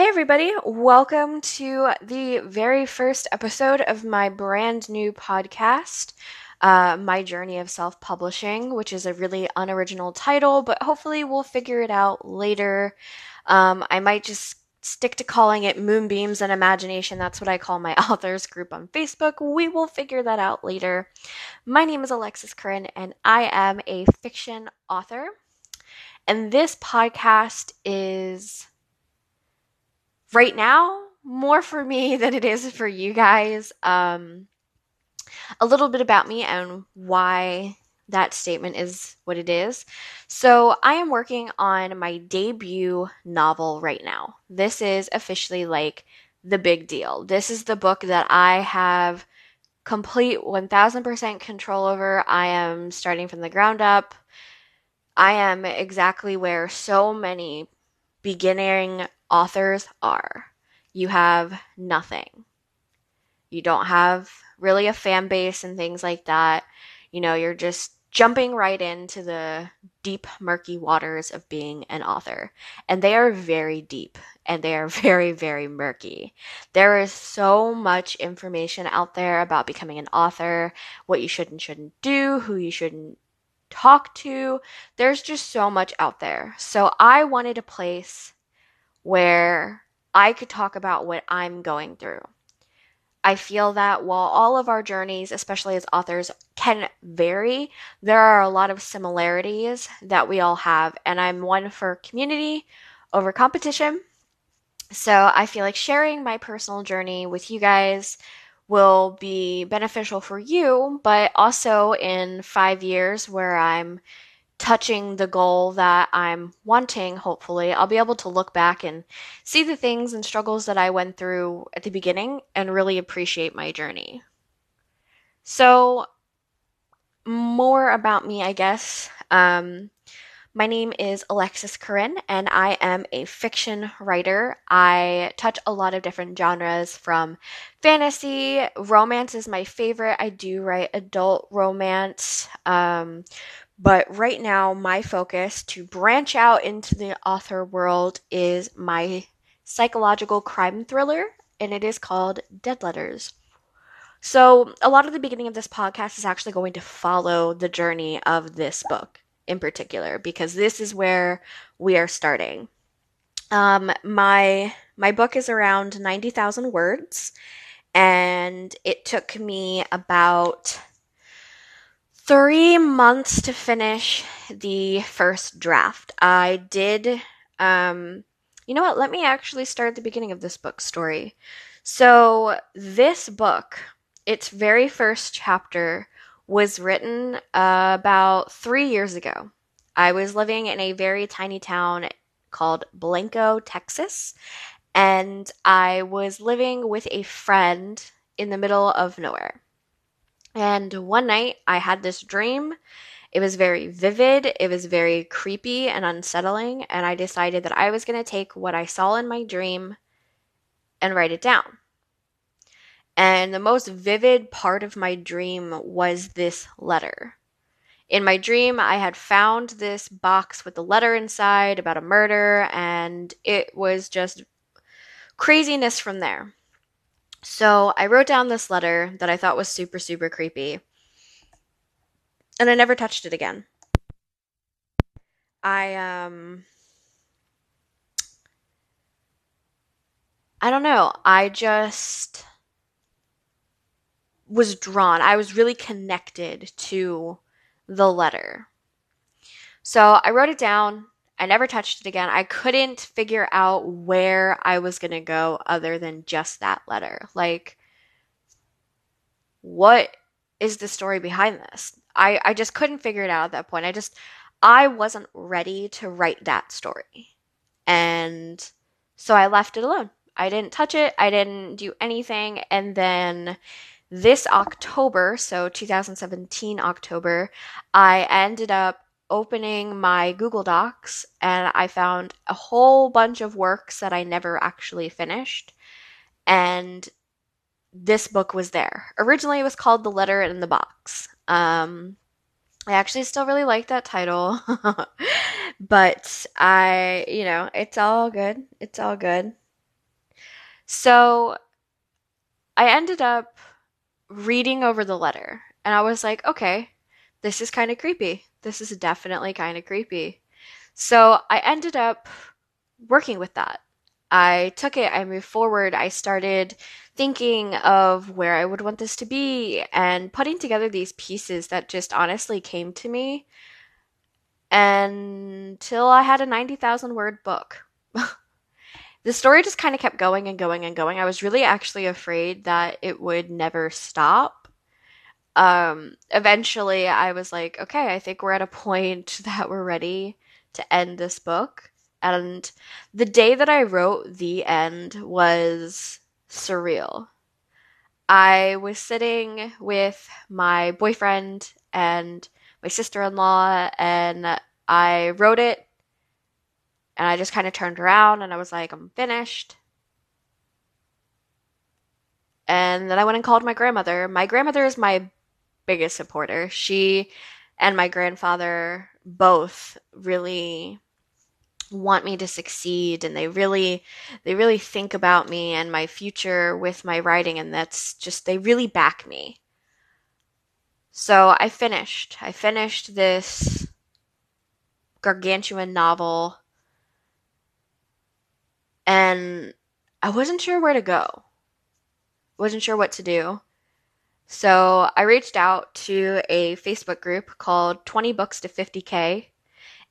Hey, everybody, welcome to the very first episode of my brand new podcast, uh, My Journey of Self Publishing, which is a really unoriginal title, but hopefully we'll figure it out later. Um, I might just stick to calling it Moonbeams and Imagination. That's what I call my authors group on Facebook. We will figure that out later. My name is Alexis Corinne, and I am a fiction author. And this podcast is right now more for me than it is for you guys. Um, a little bit about me and why that statement is what it is. So, I am working on my debut novel right now. This is officially like the big deal. This is the book that I have complete 1000% control over. I am starting from the ground up. I am exactly where so many beginning authors are. You have nothing. You don't have really a fan base and things like that. You know, you're just jumping right into the deep, murky waters of being an author. And they are very deep and they are very, very murky. There is so much information out there about becoming an author, what you should and shouldn't do, who you shouldn't talk to. There's just so much out there. So I wanted a place where I could talk about what I'm going through. I feel that while all of our journeys, especially as authors, can vary, there are a lot of similarities that we all have. And I'm one for community over competition. So I feel like sharing my personal journey with you guys will be beneficial for you, but also in five years where I'm touching the goal that I'm wanting, hopefully, I'll be able to look back and see the things and struggles that I went through at the beginning and really appreciate my journey. So, more about me, I guess. Um, my name is Alexis Corinne, and I am a fiction writer. I touch a lot of different genres from fantasy, romance is my favorite. I do write adult romance, um, but right now, my focus to branch out into the author world is my psychological crime thriller, and it is called Dead Letters. So, a lot of the beginning of this podcast is actually going to follow the journey of this book in particular, because this is where we are starting. Um, my my book is around ninety thousand words, and it took me about three months to finish the first draft. I did, um, you know what? Let me actually start at the beginning of this book story. So, this book, its very first chapter, was written uh, about three years ago. I was living in a very tiny town called Blanco, Texas, and I was living with a friend in the middle of nowhere. And one night I had this dream. It was very vivid, it was very creepy and unsettling, and I decided that I was going to take what I saw in my dream and write it down. And the most vivid part of my dream was this letter. In my dream, I had found this box with a letter inside about a murder, and it was just craziness from there. So I wrote down this letter that I thought was super, super creepy. And I never touched it again. I, um. I don't know. I just was drawn. I was really connected to the letter. So I wrote it down. I never touched it again. I couldn't figure out where I was going to go other than just that letter. Like, what is the story behind this? I, I just couldn't figure it out at that point. I just, I wasn't ready to write that story. And so I left it alone. I didn't touch it, I didn't do anything. And then this October, so 2017 October, I ended up opening my Google Docs and I found a whole bunch of works that I never actually finished. And this book was there. Originally, it was called The Letter in the Box. Um, I actually still really like that title, but I, you know, it's all good. It's all good. So I ended up reading over the letter and I was like, okay, this is kind of creepy. This is definitely kind of creepy. So I ended up working with that. I took it, I moved forward, I started thinking of where I would want this to be and putting together these pieces that just honestly came to me until I had a 90,000 word book. the story just kind of kept going and going and going. I was really actually afraid that it would never stop. Um, eventually, I was like, okay, I think we're at a point that we're ready to end this book. And the day that I wrote the end was surreal. I was sitting with my boyfriend and my sister in law, and I wrote it and I just kind of turned around and I was like, I'm finished. And then I went and called my grandmother. My grandmother is my biggest supporter. She and my grandfather both really want me to succeed and they really they really think about me and my future with my writing and that's just they really back me. So I finished. I finished this gargantuan novel and I wasn't sure where to go. Wasn't sure what to do. So I reached out to a Facebook group called 20 Books to 50K.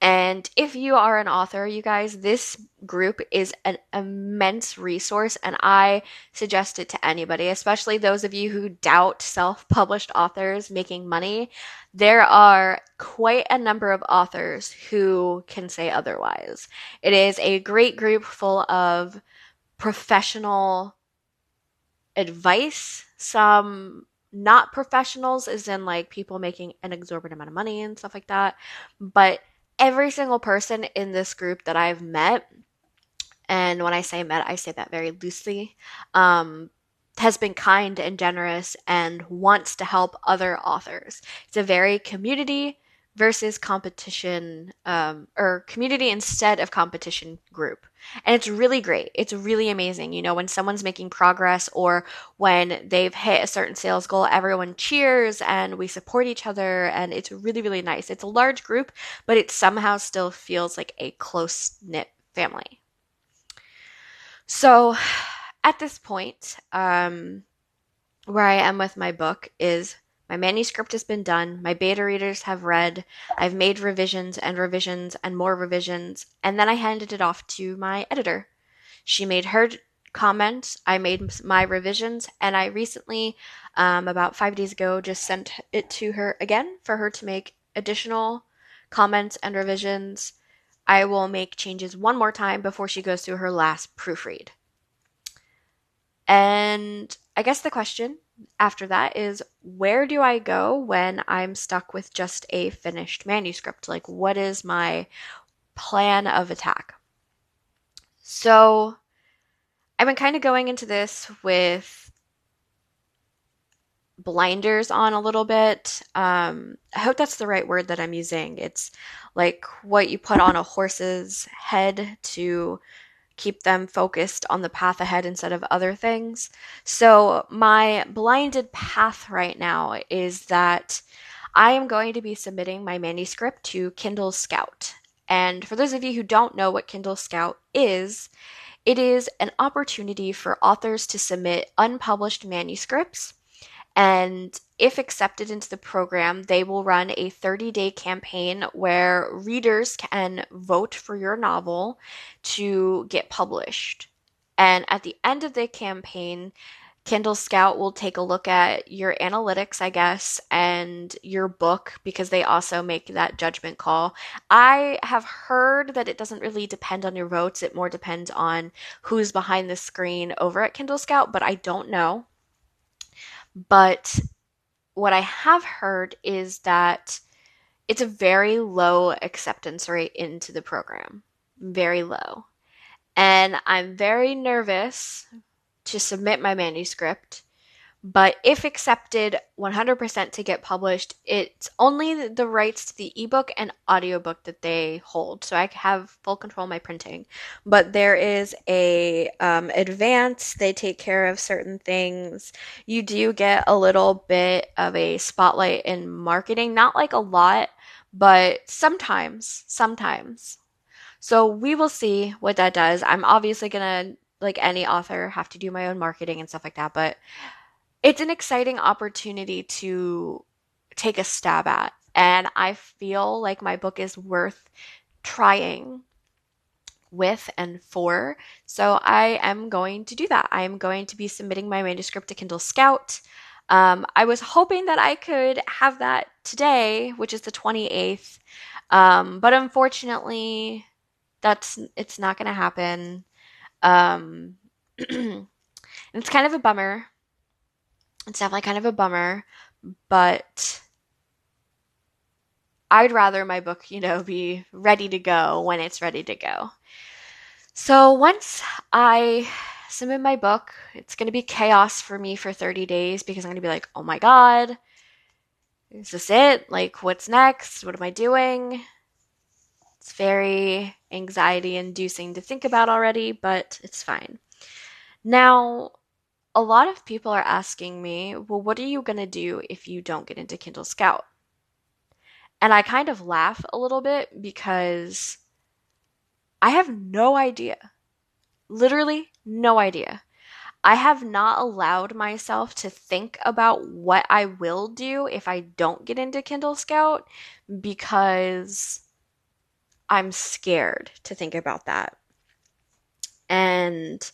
And if you are an author, you guys, this group is an immense resource, and I suggest it to anybody, especially those of you who doubt self published authors making money. There are quite a number of authors who can say otherwise. It is a great group full of professional advice, some not professionals, as in like people making an exorbitant amount of money and stuff like that. But every single person in this group that I've met, and when I say met, I say that very loosely, um, has been kind and generous and wants to help other authors. It's a very community versus competition um, or community instead of competition group. And it's really great. It's really amazing. You know, when someone's making progress or when they've hit a certain sales goal, everyone cheers and we support each other. And it's really, really nice. It's a large group, but it somehow still feels like a close knit family. So, at this point, um, where I am with my book is my manuscript has been done, my beta readers have read, I've made revisions and revisions and more revisions, and then I handed it off to my editor. She made her comments, I made my revisions, and I recently, um, about five days ago, just sent it to her again for her to make additional comments and revisions. I will make changes one more time before she goes through her last proofread. And I guess the question after that is where do I go when I'm stuck with just a finished manuscript? Like, what is my plan of attack? So, I've been kind of going into this with blinders on a little bit. Um, I hope that's the right word that I'm using. It's like what you put on a horse's head to keep them focused on the path ahead instead of other things. So, my blinded path right now is that I am going to be submitting my manuscript to Kindle Scout. And for those of you who don't know what Kindle Scout is, it is an opportunity for authors to submit unpublished manuscripts and if accepted into the program, they will run a 30 day campaign where readers can vote for your novel to get published. And at the end of the campaign, Kindle Scout will take a look at your analytics, I guess, and your book because they also make that judgment call. I have heard that it doesn't really depend on your votes, it more depends on who's behind the screen over at Kindle Scout, but I don't know. But what I have heard is that it's a very low acceptance rate into the program. Very low. And I'm very nervous to submit my manuscript, but if accepted 100% to get published, it's only the rights to the ebook and audiobook that they hold. So I have full control of my printing. But there is a um, advance, they take care of certain things. You do get a little bit of a spotlight in marketing, not like a lot, but sometimes, sometimes. So we will see what that does. I'm obviously going to like any author have to do my own marketing and stuff like that, but it's an exciting opportunity to take a stab at. And I feel like my book is worth trying with and for. So I am going to do that. I am going to be submitting my manuscript to Kindle Scout. Um, I was hoping that I could have that today, which is the 28th. Um, but unfortunately, that's it's not going to happen. Um, it's kind of a bummer it's definitely kind of a bummer, but I'd rather my book, you know, be ready to go when it's ready to go. So once I submit my book, it's going to be chaos for me for 30 days because I'm going to be like, oh my God, is this it? Like, what's next? What am I doing? It's very anxiety inducing to think about already, but it's fine. Now, a lot of people are asking me, well, what are you going to do if you don't get into Kindle Scout? And I kind of laugh a little bit because I have no idea. Literally, no idea. I have not allowed myself to think about what I will do if I don't get into Kindle Scout because I'm scared to think about that. And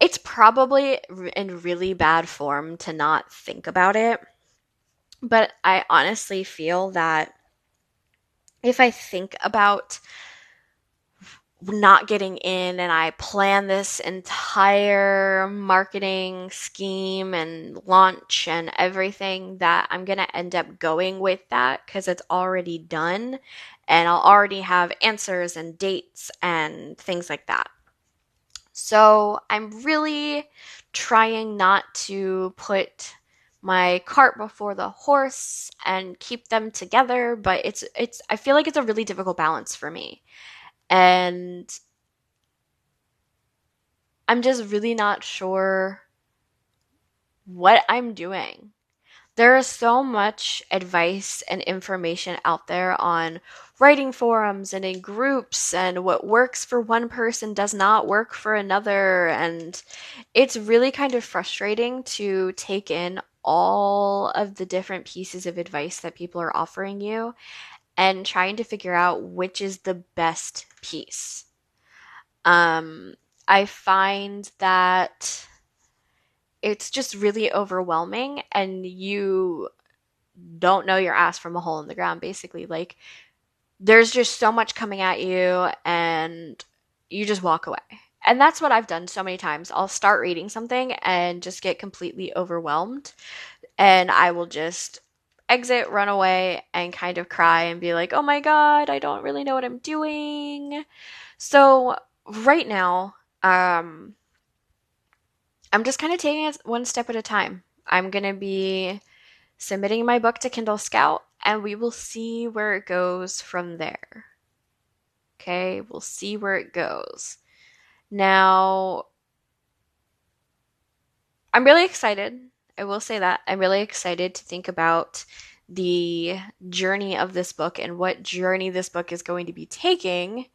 it's probably in really bad form to not think about it. But I honestly feel that if I think about not getting in and I plan this entire marketing scheme and launch and everything that I'm going to end up going with that because it's already done and I'll already have answers and dates and things like that. So I'm really trying not to put my cart before the horse and keep them together, but it's it's I feel like it's a really difficult balance for me. And I'm just really not sure what I'm doing. There is so much advice and information out there on writing forums and in groups, and what works for one person does not work for another. And it's really kind of frustrating to take in all of the different pieces of advice that people are offering you and trying to figure out which is the best piece. Um, I find that it's just really overwhelming and you don't know your ass from a hole in the ground basically. Like there's just so much coming at you and you just walk away. And that's what i've done so many times. I'll start reading something and just get completely overwhelmed and i will just exit run away and kind of cry and be like oh my god i don't really know what i'm doing. So right now um I'm just kind of taking it one step at a time. I'm going to be submitting my book to Kindle Scout and we will see where it goes from there. Okay, we'll see where it goes. Now, I'm really excited. I will say that. I'm really excited to think about the journey of this book and what journey this book is going to be taking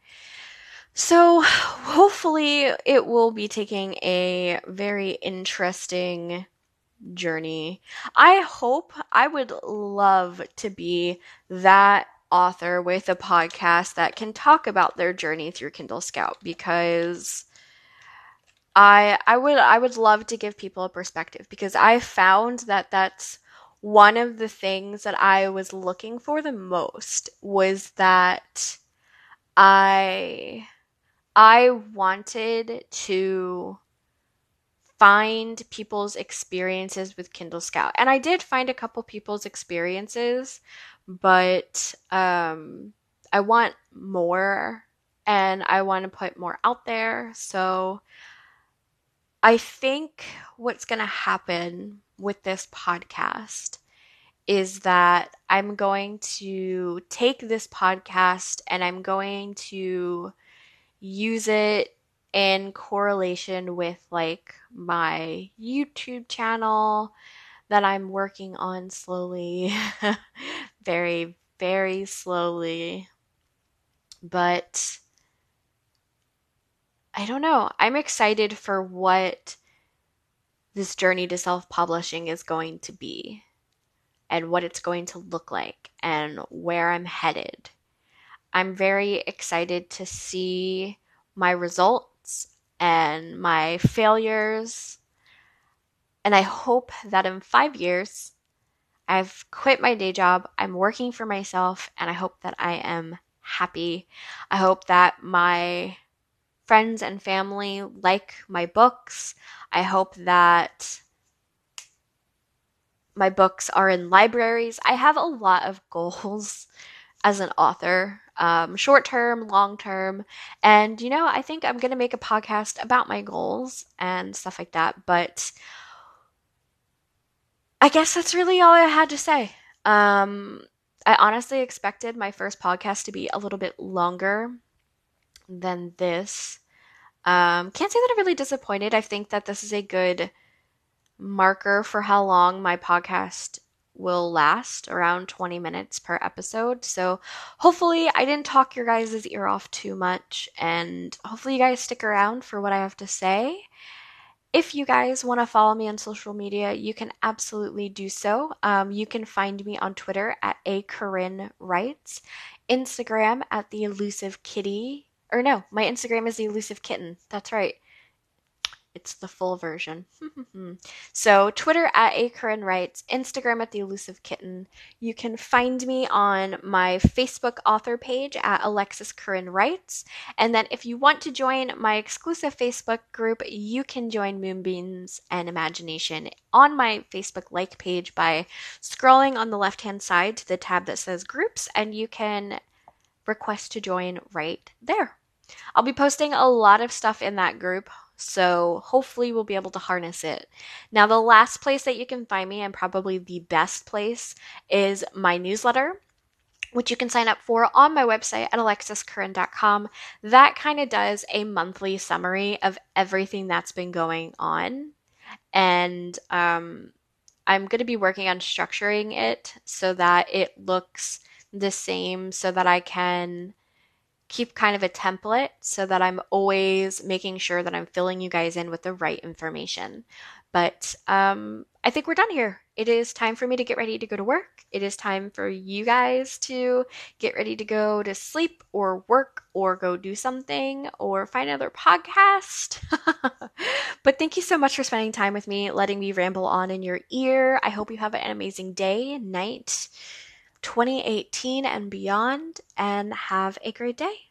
so, hopefully, it will be taking a very interesting journey. I hope I would love to be that author with a podcast that can talk about their journey through Kindle Scout because I I would I would love to give people a perspective because I found that that's one of the things that I was looking for the most was that I I wanted to find people's experiences with Kindle Scout. And I did find a couple people's experiences, but um, I want more and I want to put more out there. So I think what's going to happen with this podcast is that I'm going to take this podcast and I'm going to use it in correlation with like my YouTube channel that I'm working on slowly, very, very slowly. But I don't know. I'm excited for what this journey to self publishing is going to be and what it's going to look like and where I'm headed. I'm very excited to see my results and my failures. And I hope that in five years, I've quit my day job, I'm working for myself, and I hope that I am happy. I hope that my friends and family like my books. I hope that my books are in libraries. I have a lot of goals as an author, um, short term, long term. And, you know, I think I'm going to make a podcast about my goals and stuff like that. But I guess that's really all I had to say. Um, I honestly expected my first podcast to be a little bit longer than this. Um, can't say that I'm really disappointed. I think that this is a good marker for how long my podcast will last around 20 minutes per episode. So hopefully I didn't talk your guys' ear off too much and hopefully you guys stick around for what I have to say. If you guys want to follow me on social media, you can absolutely do so. Um, you can find me on Twitter at a Corinne Writes, Instagram at the elusive kitty, or no, my Instagram is the elusive kitten. That's right. It's the full version. so Twitter at a Corinne Writes, Instagram at the elusive kitten. You can find me on my Facebook author page at Alexis Corinne Writes. And then if you want to join my exclusive Facebook group, you can join Moonbeams and Imagination on my Facebook like page by scrolling on the left hand side to the tab that says groups, and you can request to join right there. I'll be posting a lot of stuff in that group, so hopefully we'll be able to harness it. Now, the last place that you can find me, and probably the best place, is my newsletter. Which you can sign up for on my website at alexiscorinne.com. That kind of does a monthly summary of everything that's been going on. And um, I'm going to be working on structuring it so that it looks the same so that I can keep kind of a template so that I'm always making sure that I'm filling you guys in with the right information. But um, I think we're done here. It is time for me to get ready to go to work. It is time for you guys to get ready to go to sleep or work or go do something or find another podcast. but thank you so much for spending time with me, letting me ramble on in your ear. I hope you have an amazing day, and night, 2018 and beyond, and have a great day.